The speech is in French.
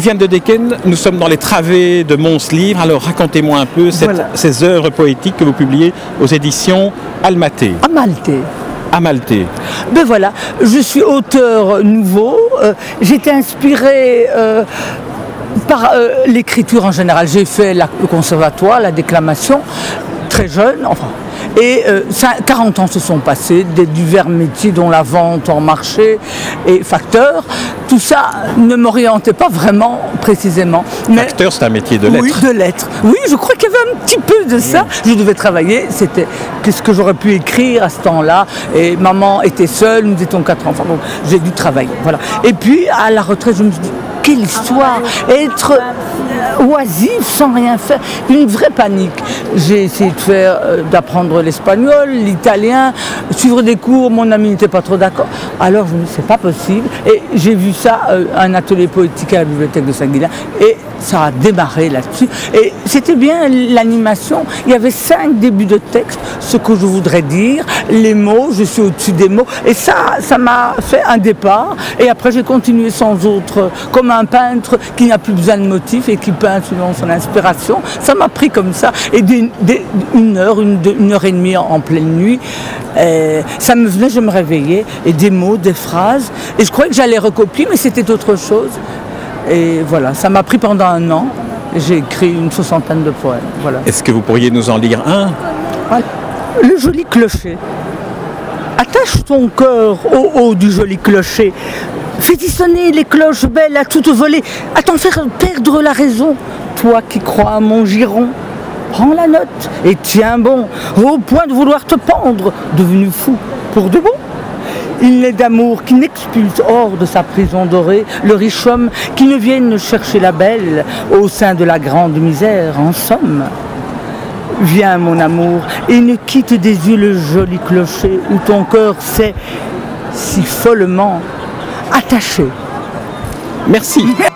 Viviane de Decken, nous sommes dans les travées de Mons Livre. Alors racontez-moi un peu ces œuvres poétiques que vous publiez aux éditions Almaté. Amalté. Amalté. Ben voilà, je suis auteur nouveau. Euh, J'étais inspiré euh, par euh, l'écriture en général. J'ai fait le conservatoire, la déclamation, très jeune, enfin et 40 euh, ans se sont passés, des divers métiers dont la vente en marché et facteur. Tout ça ne m'orientait pas vraiment précisément. facteur, c'est un métier de lettres. Oui, de lettres. Oui, je crois qu'il y avait un petit peu de ça. Je devais travailler. C'était qu'est-ce que j'aurais pu écrire à ce temps-là. Et maman était seule, nous étions quatre enfants. Donc j'ai dû travailler. Voilà. Et puis à la retraite, je me suis dit quelle histoire Être oisif sans rien faire, une vraie panique. J'ai essayé de faire, euh, d'apprendre l'espagnol, l'italien, suivre des cours, mon ami n'était pas trop d'accord. Alors je me dit, c'est pas possible. Et j'ai vu ça, euh, un atelier poétique à la bibliothèque de Saint-Guilain, et ça a démarré là-dessus. Et c'était bien l'animation. Il y avait cinq débuts de texte, ce que je voudrais dire, les mots, je suis au-dessus des mots. Et ça, ça m'a fait un départ. Et après, j'ai continué sans autre, comme un peintre qui n'a plus besoin de motifs et qui peint selon son inspiration. Ça m'a pris comme ça. Et d'une heure, une, heure et demie en, pleine nuit, euh, ça me venait, je me réveillais, et des mots, des phrases. Et je croyais que j'allais recopier, mais c'était autre chose. Et voilà, ça m'a pris pendant un an. J'ai écrit une soixantaine de poèmes. Voilà. Est-ce que vous pourriez nous en lire un? Le joli clocher. Attache ton cœur au haut du joli clocher. Fais-y sonner les cloches belles à toutes volées, à t'en faire perdre la raison. Toi qui crois à mon giron, prends la note et tiens bon, au point de vouloir te pendre, devenu fou pour de bon. Il n'est d'amour qui n'expulse hors de sa prison dorée le riche homme qui ne vienne chercher la belle au sein de la grande misère, en somme. Viens mon amour et ne quitte des yeux le joli clocher où ton cœur s'est si follement attaché. Merci.